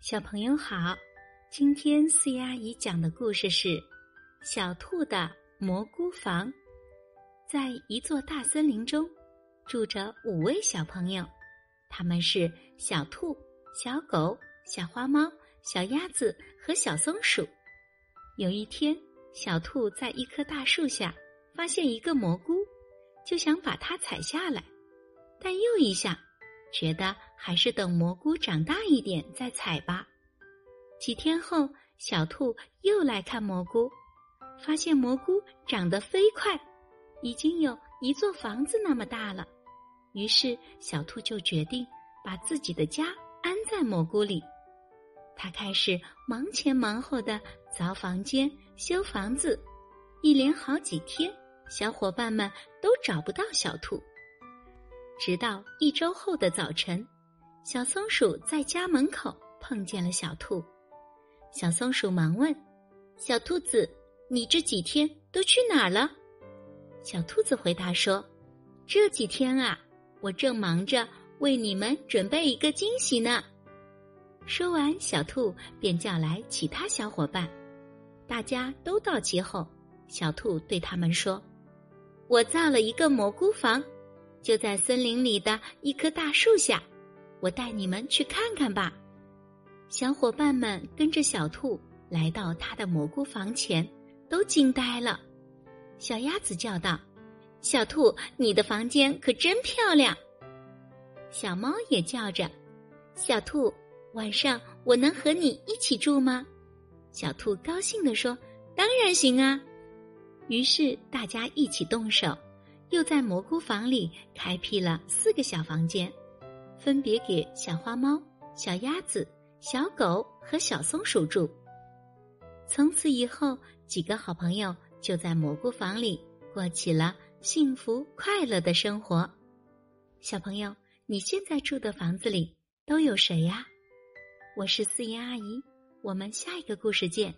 小朋友好，今天四阿姨讲的故事是《小兔的蘑菇房》。在一座大森林中，住着五位小朋友，他们是小兔、小狗、小花猫、小鸭子和小松鼠。有一天，小兔在一棵大树下发现一个蘑菇，就想把它采下来，但又一想。觉得还是等蘑菇长大一点再采吧。几天后，小兔又来看蘑菇，发现蘑菇长得飞快，已经有一座房子那么大了。于是，小兔就决定把自己的家安在蘑菇里。他开始忙前忙后的凿房间、修房子，一连好几天，小伙伴们都找不到小兔。直到一周后的早晨，小松鼠在家门口碰见了小兔。小松鼠忙问：“小兔子，你这几天都去哪儿了？”小兔子回答说：“这几天啊，我正忙着为你们准备一个惊喜呢。”说完，小兔便叫来其他小伙伴。大家都到齐后，小兔对他们说：“我造了一个蘑菇房。”就在森林里的一棵大树下，我带你们去看看吧。小伙伴们跟着小兔来到他的蘑菇房前，都惊呆了。小鸭子叫道：“小兔，你的房间可真漂亮！”小猫也叫着：“小兔，晚上我能和你一起住吗？”小兔高兴地说：“当然行啊！”于是大家一起动手。又在蘑菇房里开辟了四个小房间，分别给小花猫、小鸭子、小狗和小松鼠住。从此以后，几个好朋友就在蘑菇房里过起了幸福快乐的生活。小朋友，你现在住的房子里都有谁呀？我是四姨阿姨，我们下一个故事见。